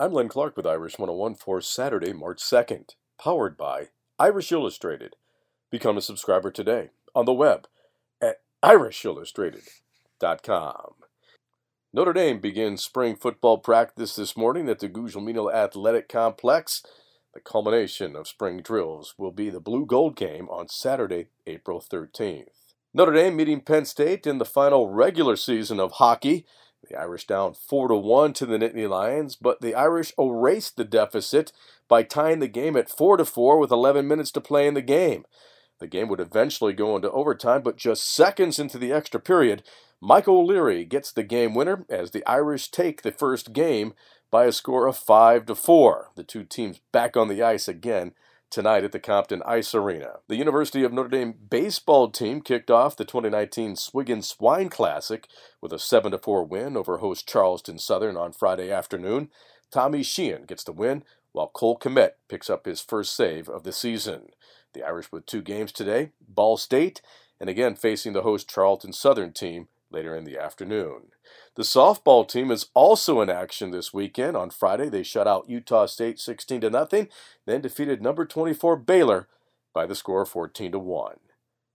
I'm Len Clark with Irish 101 for Saturday, March 2nd, powered by Irish Illustrated. Become a subscriber today on the web at irishillustrated.com. Notre Dame begins spring football practice this morning at the Guglielmino Athletic Complex. The culmination of spring drills will be the Blue Gold game on Saturday, April 13th. Notre Dame meeting Penn State in the final regular season of hockey. The Irish down 4 to 1 to the Nittany Lions, but the Irish erased the deficit by tying the game at 4 to 4 with 11 minutes to play in the game. The game would eventually go into overtime, but just seconds into the extra period, Michael O'Leary gets the game winner as the Irish take the first game by a score of 5 to 4. The two teams back on the ice again tonight at the Compton Ice Arena. The University of Notre Dame baseball team kicked off the 2019 Swig and Swine Classic with a 7 4 win over host Charleston Southern on Friday afternoon. Tommy Sheehan gets the win, while Cole Kmet picks up his first save of the season. The Irish with two games today Ball State, and again facing the host Charleston Southern team later in the afternoon. The softball team is also in action this weekend. On Friday, they shut out Utah State 16 to nothing, then defeated number 24 Baylor by the score of 14 to 1.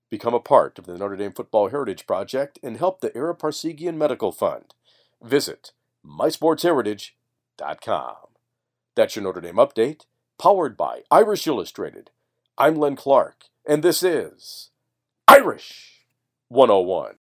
Become a part of the Notre Dame Football Heritage Project and help the Ara Parseghian Medical Fund. Visit mysportsheritage.com. That's your Notre Dame update, powered by Irish Illustrated. I'm Len Clark, and this is Irish 101.